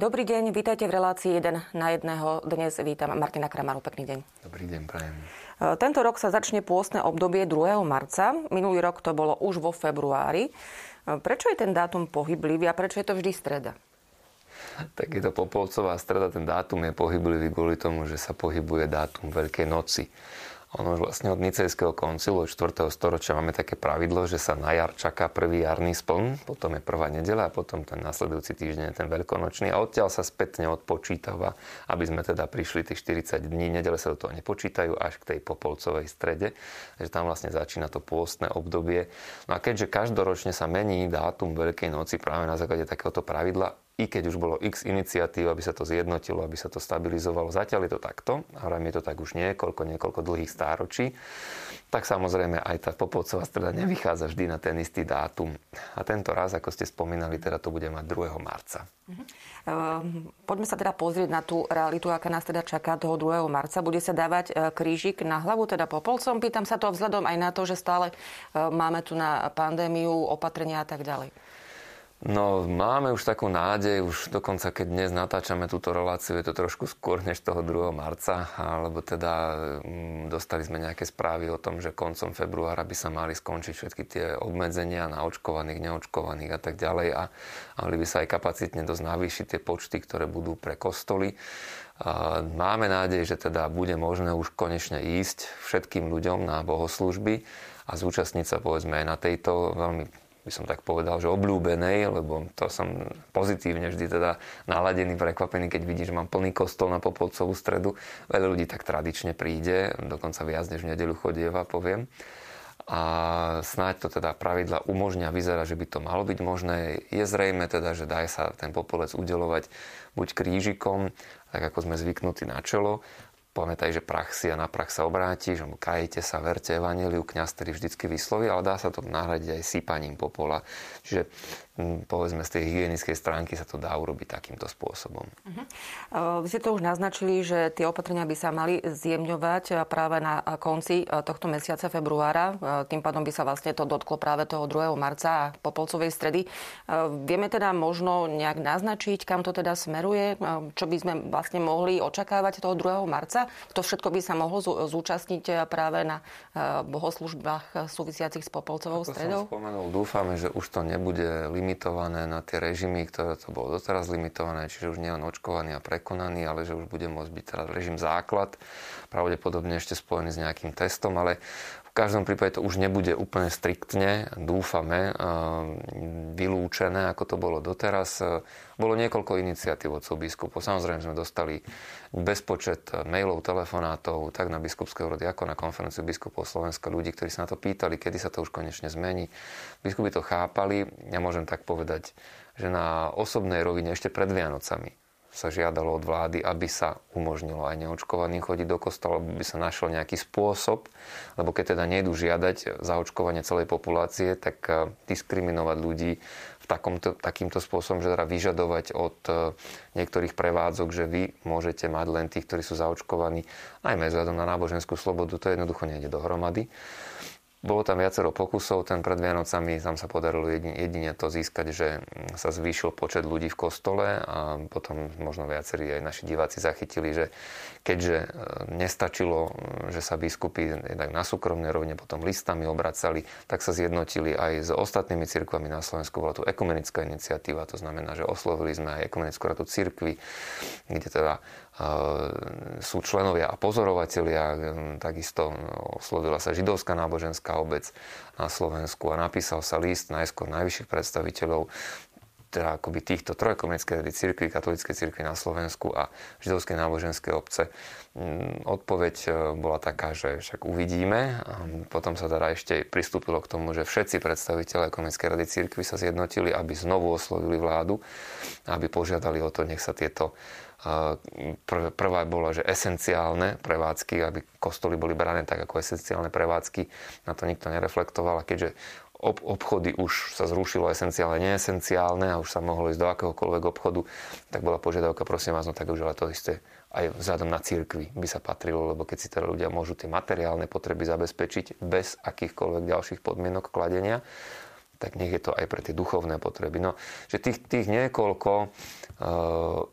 Dobrý deň, vítajte v relácii 1 na jedného. Dnes vítam Martina Kramaru. Pekný deň. Dobrý deň, prajem. E, tento rok sa začne pôstne obdobie 2. marca. Minulý rok to bolo už vo februári. E, prečo je ten dátum pohyblivý a prečo je to vždy streda? Tak je to Popolcová streda, ten dátum je pohyblivý kvôli tomu, že sa pohybuje dátum Veľkej noci. Ono už vlastne od Nicejského koncilu, od 4. storočia máme také pravidlo, že sa na jar čaká prvý jarný spln, potom je prvá nedela a potom ten nasledujúci týždeň je ten veľkonočný a odtiaľ sa spätne odpočítava, aby sme teda prišli tých 40 dní. Nedele sa do toho nepočítajú až k tej popolcovej strede, takže tam vlastne začína to pôstne obdobie. No a keďže každoročne sa mení dátum Veľkej noci práve na základe takéhoto pravidla, i keď už bolo x iniciatív, aby sa to zjednotilo, aby sa to stabilizovalo. Zatiaľ je to takto, ale je to tak už niekoľko, niekoľko dlhých stáročí, tak samozrejme aj tá Popovcová streda nevychádza vždy na ten istý dátum. A tento raz, ako ste spomínali, teda to bude mať 2. marca. Uh-huh. Poďme sa teda pozrieť na tú realitu, aká nás teda čaká toho 2. marca. Bude sa dávať e, krížik na hlavu, teda popolcom. Pýtam sa to vzhľadom aj na to, že stále e, máme tu na pandémiu, opatrenia a tak ďalej. No, máme už takú nádej, už dokonca keď dnes natáčame túto reláciu, je to trošku skôr než toho 2. marca, alebo teda mm, dostali sme nejaké správy o tom, že koncom februára by sa mali skončiť všetky tie obmedzenia na očkovaných, neočkovaných a tak ďalej a mali by sa aj kapacitne dosť navýšiť tie počty, ktoré budú pre kostoly. Máme nádej, že teda bude možné už konečne ísť všetkým ľuďom na bohoslužby a zúčastniť sa povedzme aj na tejto veľmi by som tak povedal, že obľúbenej, lebo to som pozitívne vždy teda naladený, prekvapený, keď vidí, že mám plný kostol na Popolcovú stredu. Veľa ľudí tak tradične príde, dokonca viac než v nedelu chodieva, poviem. A snáď to teda pravidla umožňa, vyzerá, že by to malo byť možné. Je zrejme teda, že dá sa ten popolec udelovať buď krížikom, tak ako sme zvyknutí na čelo, pamätaj, že prach si a na prach sa obrátiš, kajete sa, verte evaneliu, kniaz tedy vždycky vysloví, ale dá sa to nahradiť aj sypaním popola. Čiže povedzme z tej hygienickej stránky sa to dá urobiť takýmto spôsobom. Uh-huh. Vy ste to už naznačili, že tie opatrenia by sa mali zjemňovať práve na konci tohto mesiaca februára. Tým pádom by sa vlastne to dotklo práve toho 2. marca a popolcovej stredy. Vieme teda možno nejak naznačiť, kam to teda smeruje, čo by sme vlastne mohli očakávať toho 2. marca. To všetko by sa mohlo zúčastniť práve na bohoslužbách súvisiacich s popolcovou Ako stredou? Som spomenul, dúfame, že už to nebude limit limitované na tie režimy, ktoré to bolo doteraz limitované, čiže už nielen očkovaný a prekonaný, ale že už bude môcť byť teda režim základ, pravdepodobne ešte spojený s nejakým testom, ale v každom prípade to už nebude úplne striktne, dúfame, vylúčené, ako to bolo doteraz. Bolo niekoľko iniciatív od biskupov. Samozrejme sme dostali bezpočet mailov, telefonátov, tak na biskupské úrody, ako na konferenciu biskupov Slovenska, ľudí, ktorí sa na to pýtali, kedy sa to už konečne zmení. Biskupy to chápali. Ja môžem tak povedať, že na osobnej rovine ešte pred Vianocami sa žiadalo od vlády, aby sa umožnilo aj neočkovaným chodiť do kostola, aby sa našiel nejaký spôsob, lebo keď teda nejdu žiadať zaočkovanie celej populácie, tak eh, diskriminovať ľudí v takomto, takýmto spôsobom, že teda vyžadovať od eh, niektorých prevádzok, že vy môžete mať len tých, ktorí sú zaočkovaní, najmä vzhľadom na náboženskú slobodu, to jednoducho nejde dohromady. Bolo tam viacero pokusov, ten pred Vianocami tam sa podarilo jedine, to získať, že sa zvýšil počet ľudí v kostole a potom možno viacerí aj naši diváci zachytili, že keďže e, nestačilo, že sa biskupy jednak na súkromnej rovne potom listami obracali, tak sa zjednotili aj s ostatnými cirkvami na Slovensku. Bola tu ekumenická iniciatíva, to znamená, že oslovili sme aj ekumenickú radu cirkvy, kde teda sú členovia a pozorovatelia. Takisto oslovila sa židovská náboženská obec na Slovensku a napísal sa list najskôr najvyšších predstaviteľov teda akoby týchto trojkomunickej rady cirkvi, katolíckej cirkvi na Slovensku a židovskej náboženskej obce. Mm, odpoveď e, bola taká, že však uvidíme. A potom sa teda ešte pristúpilo k tomu, že všetci predstaviteľe komunickej rady cirkvi sa zjednotili, aby znovu oslovili vládu, aby požiadali o to, nech sa tieto Prvá bola, že esenciálne prevádzky, aby kostoly boli brané tak ako esenciálne prevádzky. Na to nikto nereflektoval. A keďže ob- obchody už sa zrušilo esenciálne, neesenciálne a už sa mohlo ísť do akéhokoľvek obchodu, tak bola požiadavka, prosím vás, no tak už ale to isté aj vzhľadom na církvy by sa patrilo, lebo keď si teda ľudia môžu tie materiálne potreby zabezpečiť bez akýchkoľvek ďalších podmienok kladenia, tak nech je to aj pre tie duchovné potreby. No, že tých, tých niekoľko uh,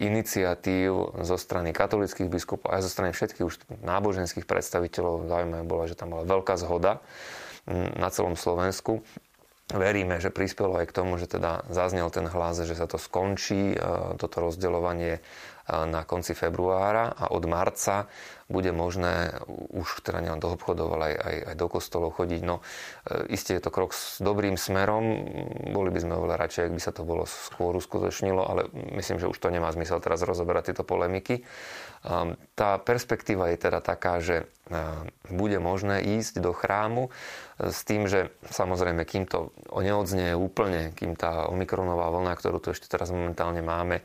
iniciatív zo strany katolických biskupov aj zo strany všetkých už náboženských predstaviteľov, zaujímavé bolo, že tam bola veľká zhoda na celom Slovensku veríme, že prispelo aj k tomu, že teda zaznel ten hlas, že sa to skončí, e, toto rozdeľovanie e, na konci februára a od marca bude možné už teda nielen do obchodov, ale aj, aj, aj do kostolov chodiť. No, e, isté je to krok s dobrým smerom. Boli by sme oveľa radšej, ak by sa to bolo skôr uskutočnilo, ale myslím, že už to nemá zmysel teraz rozoberať tieto polemiky. Ehm, tá perspektíva je teda taká, že ehm, bude možné ísť do chrámu e, s tým, že samozrejme, kým to neodznie úplne, kým tá omikronová vlna, ktorú tu ešte teraz momentálne máme, e,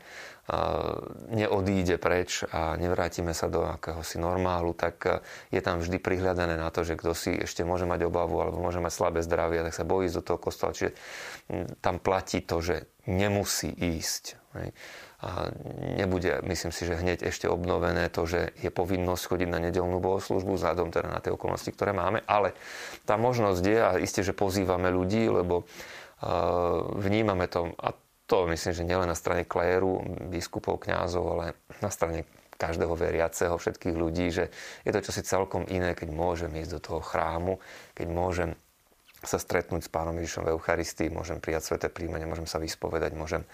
neodíde preč a nevrátime sa do akéhosi normálu, tak e, je tam vždy prihľadané na to, že kto si ešte môže mať obavu alebo môže mať slabé zdravie, tak sa bojí ísť do toho kostola. Čiže tam platí to, že nemusí ísť a nebude, myslím si, že hneď ešte obnovené to, že je povinnosť chodiť na nedelnú bohoslužbu vzhľadom teda na tie okolnosti, ktoré máme, ale tá možnosť je a isté, že pozývame ľudí, lebo vnímame to a to myslím, že nielen na strane kléru, biskupov, kňazov, ale na strane každého veriaceho, všetkých ľudí, že je to čosi celkom iné, keď môžem ísť do toho chrámu, keď môžem sa stretnúť s Pánom Ježišom v Eucharistii, môžem prijať sveté príjmenie, môžem sa vyspovedať, môžem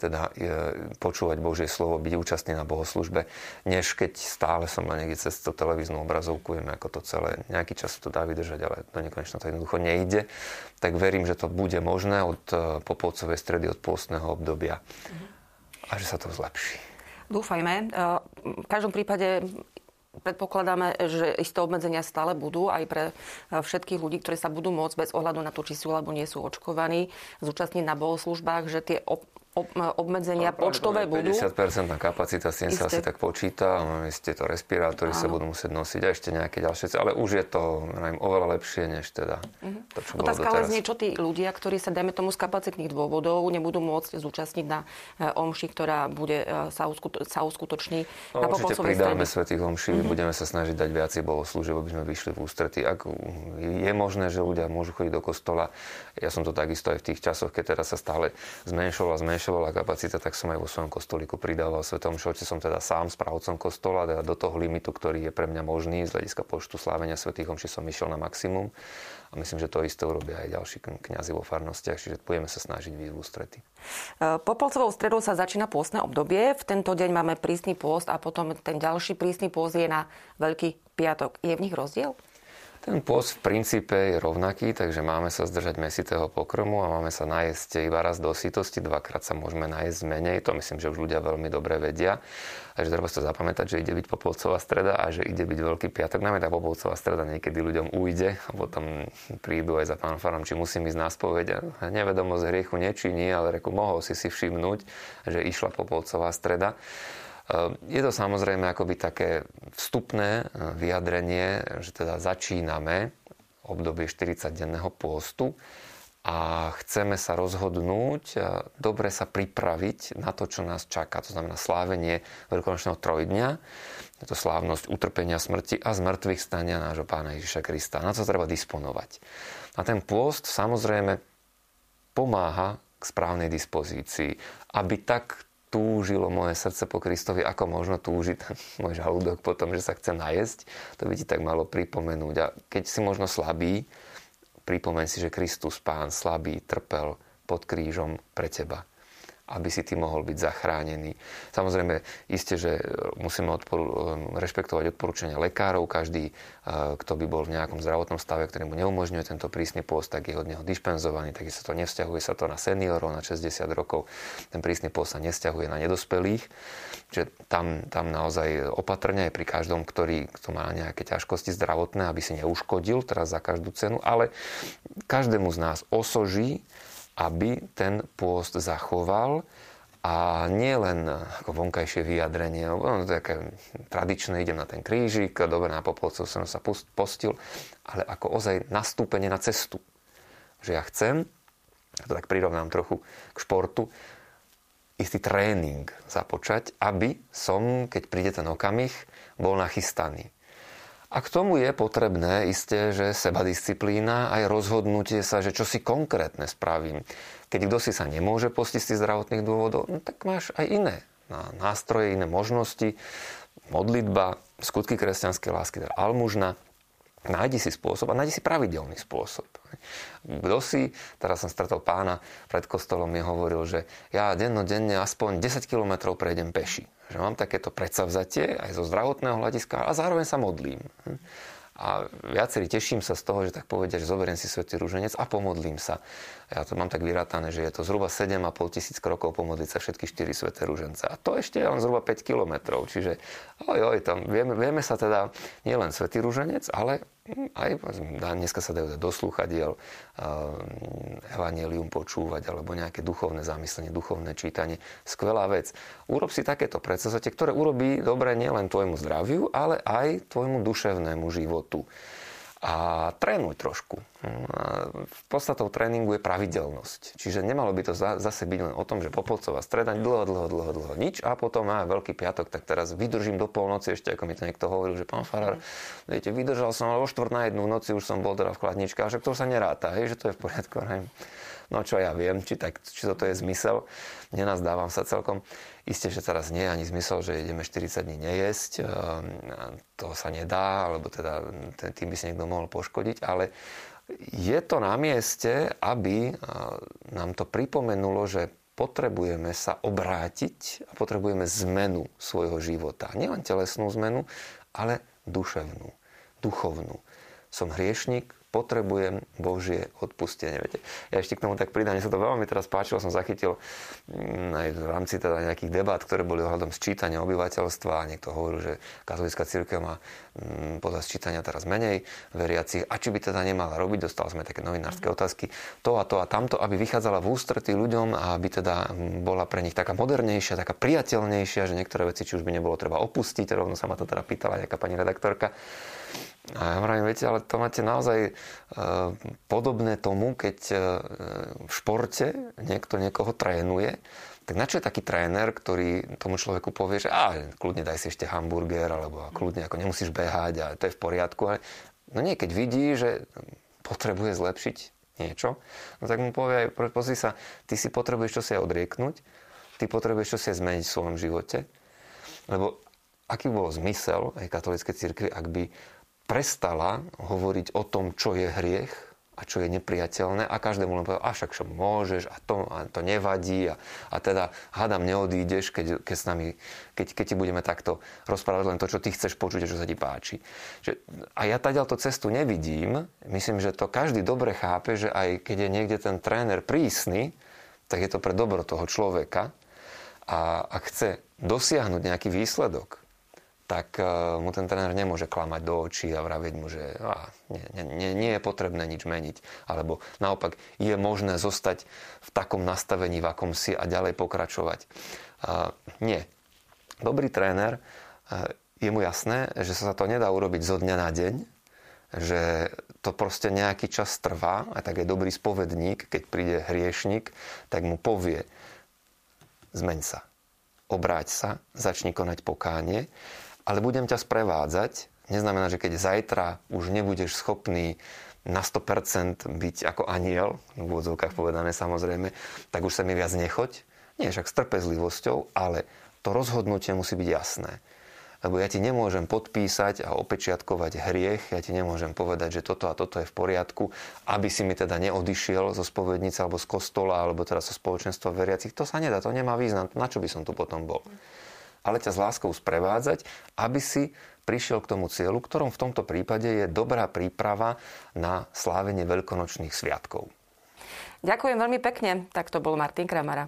teda e, počúvať Božie slovo, byť účastný na bohoslužbe, než keď stále som len niekde cez tú televíznu obrazovku, viem, ako to celé nejaký čas to dá vydržať, ale do nekonečna to jednoducho nejde. Tak verím, že to bude možné od e, popolcovej stredy, od pôstneho obdobia a že sa to zlepší. Dúfajme. E, v každom prípade Predpokladáme, že isté obmedzenia stále budú aj pre e, všetkých ľudí, ktorí sa budú môcť bez ohľadu na to, či sú alebo nie sú očkovaní, zúčastniť na bohoslužbách, že tie obmedzenia no, počtové budú. 50% na kapacita, s tým sa asi tak počíta. Isté to respirátory Áno. sa budú musieť nosiť a ešte nejaké ďalšie. Ale už je to neviem, oveľa lepšie, než teda uh-huh. to, čo Otázka ale znie, čo tí ľudia, ktorí sa, dajme tomu, z kapacitných dôvodov nebudú môcť zúčastniť na e, omši, ktorá bude e, sa, uskuto, sa uskutoční no, na Určite pridáme svetých omší, uh-huh. budeme sa snažiť dať viacej bohoslúžieb, aby sme vyšli v ústrety. Ak je možné, že ľudia môžu chodiť do kostola, ja som to takisto aj v tých časoch, keď teraz sa stále zmenšovala, zmenšovala zmenšovala kapacita, tak som aj vo svojom kostolíku pridával svetom šote. Som teda sám správcom kostola, teda do toho limitu, ktorý je pre mňa možný z hľadiska počtu slávenia svetých omši som išiel na maximum. A myslím, že to isté urobia aj ďalší kňazi vo farnostiach, čiže budeme sa snažiť výzvu strety. E, Popolcovou stredou sa začína pôstne obdobie. V tento deň máme prísny pôst a potom ten ďalší prísny pôst je na Veľký piatok. Je v nich rozdiel? Ten pôst v princípe je rovnaký, takže máme sa zdržať mesitého pokrmu a máme sa najesť iba raz do sytosti, dvakrát sa môžeme najesť menej, to myslím, že už ľudia veľmi dobre vedia. Takže treba to zapamätať, že ide byť popolcová streda a že ide byť veľký piatok. Najmä tá popolcová streda niekedy ľuďom ujde a potom prídu aj za pánom farom, či musím ísť na spoveď. Nevedomosť hriechu nečiní, ale reku, mohol si si všimnúť, že išla popolcová streda. Je to samozrejme akoby také vstupné eh, vyjadrenie, že teda začíname obdobie 40-denného pôstu a chceme sa rozhodnúť, a dobre sa pripraviť na to, čo nás čaká. To znamená slávenie veľkonočného trojdňa, je to slávnosť utrpenia smrti a zmrtvých stania nášho pána Ježiša Krista. Na to treba disponovať. A ten pôst samozrejme pomáha k správnej dispozícii, aby tak túžilo moje srdce po Kristovi, ako možno túži ten môj žalúdok po tom, že sa chce najesť. To by ti tak malo pripomenúť. A keď si možno slabý, pripomeň si, že Kristus, Pán, slabý, trpel pod krížom pre teba aby si ty mohol byť zachránený. Samozrejme, isté, že musíme odporu, rešpektovať odporúčania lekárov. Každý, kto by bol v nejakom zdravotnom stave, ktorý mu neumožňuje tento prísny pôst, tak je od neho dispenzovaný. sa to nevzťahuje sa to na seniorov na 60 rokov. Ten prísny pôst sa nevzťahuje na nedospelých. Čiže tam, tam naozaj opatrne aj pri každom, ktorý kto má nejaké ťažkosti zdravotné, aby si neuškodil teraz za každú cenu, ale každému z nás osoží aby ten pôst zachoval a nie len ako vonkajšie vyjadrenie, no, také tradičné, idem na ten krížik, dobre na popolcov som sa postil, ale ako ozaj nastúpenie na cestu. Že ja chcem, to tak prirovnám trochu k športu, istý tréning započať, aby som, keď príde ten okamih, bol nachystaný. A k tomu je potrebné isté, že sebadisciplína aj rozhodnutie sa, že čo si konkrétne spravím. Keď kto si sa nemôže postiť z zdravotných dôvodov, no tak máš aj iné nástroje, iné možnosti. Modlitba, skutky kresťanskej lásky, teda almužna, nájdi si spôsob a nájdi si pravidelný spôsob. Kto si, teraz som stretol pána pred kostolom, mi hovoril, že ja dennodenne aspoň 10 km prejdem peši že mám takéto predsavzatie aj zo zdravotného hľadiska a zároveň sa modlím. A viacerí teším sa z toho, že tak povedia, že zoberiem si svätý rúženec a pomodlím sa. Ja to mám tak vyrátané, že je to zhruba 7,5 tisíc krokov pomodliť sa všetky 4 sveté rúžence. A to ešte je len zhruba 5 kilometrov. Čiže oj, oj, tam vieme, vieme sa teda nielen svätý rúženec, ale aj dneska sa dajú do slúchadiel evanelium počúvať alebo nejaké duchovné zamyslenie, duchovné čítanie. Skvelá vec. Urob si takéto predsazate, ktoré urobí dobre nielen tvojmu zdraviu, ale aj tvojmu duševnému životu a trénuj trošku. V podstatou tréningu je pravidelnosť. Čiže nemalo by to zase byť len o tom, že popolcová streda, dlho, dlho, dlho, dlho nič a potom má veľký piatok, tak teraz vydržím do polnoci, ešte ako mi to niekto hovoril, že pán Farar, viete, vydržal som, ale o štvrt na jednu noci už som bol teda v chladničke, a že to sa neráta, hej, že to je v poriadku. Hej. No čo ja viem, či, tak, či toto je zmysel, nenazdávam sa celkom. Isté, že teraz nie je ani zmysel, že ideme 40 dní nejesť, ehm, to sa nedá, alebo teda tým by si niekto mohol poškodiť, ale je to na mieste, aby nám to pripomenulo, že potrebujeme sa obrátiť a potrebujeme zmenu svojho života. Nielen telesnú zmenu, ale duševnú, duchovnú. Som hriešnik, potrebujem Božie odpustenie. Viete. Ja ešte k tomu tak pridám, sa to veľmi teraz páčilo, som zachytil mm, aj v rámci teda nejakých debat, ktoré boli ohľadom sčítania obyvateľstva niekto hovoril, že katolická církev má mm, podľa sčítania teraz menej veriacich a či by teda nemala robiť, dostali sme také novinárske mhm. otázky, to a to a tamto, aby vychádzala v ústretí ľuďom a aby teda mm, bola pre nich taká modernejšia, taká priateľnejšia, že niektoré veci či už by nebolo treba opustiť, rovno sa ma to teda pýtala nejaká pani redaktorka. A ja hovorím, viete, ale to máte naozaj podobné tomu, keď e, v športe niekto niekoho trénuje, tak na čo je taký tréner, ktorý tomu človeku povie, že á, kľudne daj si ešte hamburger, alebo kľudne ako nemusíš behať a to je v poriadku. Ale, no nie, keď vidí, že potrebuje zlepšiť niečo, no tak mu povie aj, pozri sa, ty si potrebuješ čo si odrieknúť, ty potrebuješ čo si zmeniť v svojom živote, lebo aký bol zmysel aj katolíckej cirkvi, ak by prestala hovoriť o tom, čo je hriech a čo je nepriateľné a každému len povedal, a však čo môžeš a to, a to nevadí a, a teda hádam neodídeš, keď, keď, s nami, keď, keď ti budeme takto rozprávať len to, čo ty chceš počuť a čo sa ti páči. Že, a ja taďalto cestu nevidím. Myslím, že to každý dobre chápe, že aj keď je niekde ten tréner prísny, tak je to pre dobro toho človeka a ak chce dosiahnuť nejaký výsledok, tak e, mu ten tréner nemôže klamať do očí a vraviť mu, že á, nie, nie, nie je potrebné nič meniť. Alebo naopak je možné zostať v takom nastavení, v akom si a ďalej pokračovať. Uh, nie. Dobrý tréner, uh, je mu jasné, že sa to nedá urobiť zo dňa na deň, že to proste nejaký čas trvá a tak je dobrý spovedník, keď príde hriešnik, tak mu povie zmeň sa, obráť sa, začni konať pokánie ale budem ťa sprevádzať. Neznamená, že keď zajtra už nebudeš schopný na 100% byť ako aniel, v úvodzovkách povedané samozrejme, tak už sa mi viac nechoď. Nie však s trpezlivosťou, ale to rozhodnutie musí byť jasné. Lebo ja ti nemôžem podpísať a opečiatkovať hriech, ja ti nemôžem povedať, že toto a toto je v poriadku, aby si mi teda neodišiel zo spovednice alebo z kostola alebo teda zo spoločenstva veriacich. To sa nedá, to nemá význam. Na čo by som tu potom bol? Ale ťa s láskou sprevádzať, aby si prišiel k tomu cieľu, ktorom v tomto prípade je dobrá príprava na slávenie veľkonočných sviatkov. Ďakujem veľmi pekne. Tak to bol Martin Kramara.